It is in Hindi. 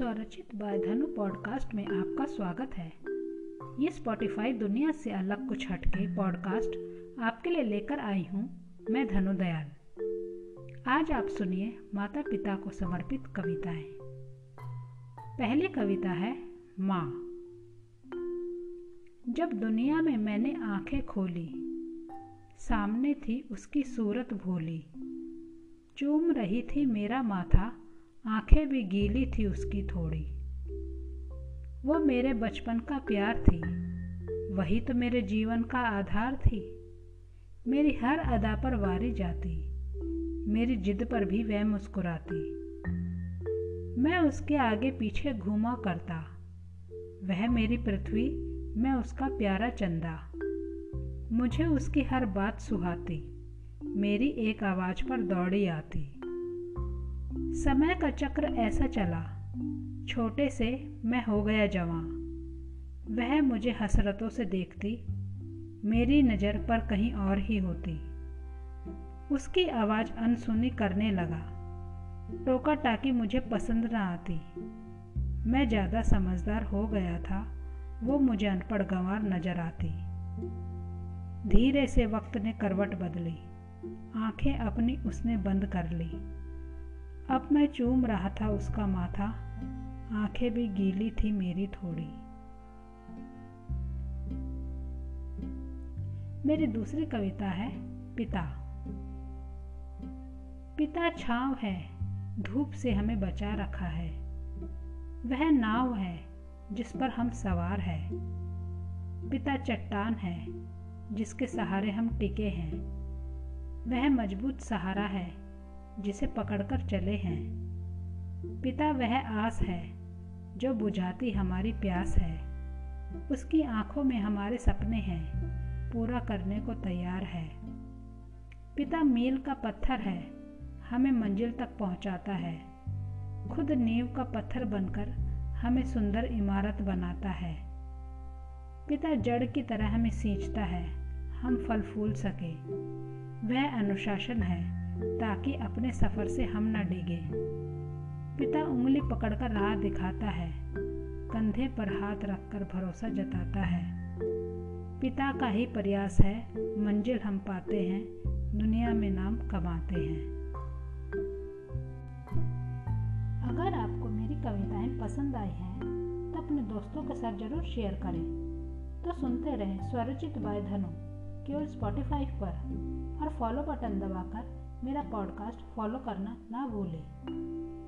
स्वरचित बाय धनु पॉडकास्ट में आपका स्वागत है। ये स्पॉटिफाई दुनिया से अलग कुछ हटके पॉडकास्ट आपके लिए लेकर आई हूँ मैं धनु दयाल। आज आप सुनिए माता पिता को समर्पित कविताएँ। पहली कविता है, माँ। जब दुनिया में मैंने आँखें खोली, सामने थी उसकी सूरत भोली। चूम रही थी मेरा माथा आँखें भी गीली थी उसकी थोड़ी। वो मेरे बचपन का प्यार थी। वही तो मेरे जीवन का आधार थी। मेरी हर अदा पर वारी जाती। मेरी जिद पर भी वह मुस्कुराती। मैं उसके आगे पीछे घूमा करता। वह मेरी पृथ्वी, मैं उसका प्यारा चंदा। मुझे उसकी हर बात सुहाती। मेरी एक आवाज़ पर दौड़ी आती। समय का चक्र ऐसा चला। छोटे से मैं हो गया जवां वह मुझे हसरतों से देखती, मेरी नज़र पर कहीं और ही होती। उसकी आवाज़ अनसुनी करने लगा। टोका टाकी मुझे पसंद न आती। मैं ज़्यादा समझदार हो गया था, वो मुझे अनपढ़ गंवार नज़र आती। धीरे से वक्त ने करवट बदली। आँखें अपनी उसने बंद कर ली। अब मैं चूम रहा था उसका माथा। आँखें भी गीली थी मेरी थोड़ी। मेरी दूसरी कविता है, पिता। पिता छाव है, धूप से हमें बचा रखा है। वह नाव है, जिस पर हम सवार है। पिता चट्टान है, जिसके सहारे हम टिके हैं। वह मज़बूत सहारा है जिसे पकड़कर चले हैं। पिता वह आस है जो बुझाती हमारी प्यास है। उसकी आँखों में हमारे सपने हैं, पूरा करने को तैयार है। पिता मील का पत्थर है, हमें मंजिल तक पहुंचाता है। खुद नींव का पत्थर बनकर हमें सुंदर इमारत बनाता है। पिता जड़ की तरह हमें सींचता है, हम फल फूल सके। वह अनुशासन है ताकि अपने सफ़र से हम न डिगे। पिता उंगली पकड़कर राह दिखाता है। कंधे पर हाथ रखकर भरोसा जताता है। पिता का ही प्रयास है, मंजिल हम पाते हैं, दुनिया में नाम कमाते हैं। अगर आपको मेरी कविताएँ पसंद आई हैं तो अपने दोस्तों के साथ ज़रूर शेयर करें। तो सुनते रहें स्वरचित बाय धनु, केवल स्पॉटिफाई पर, और फॉलो बटन दबाकर मेरा पॉडकास्ट फॉलो करना ना भूलें।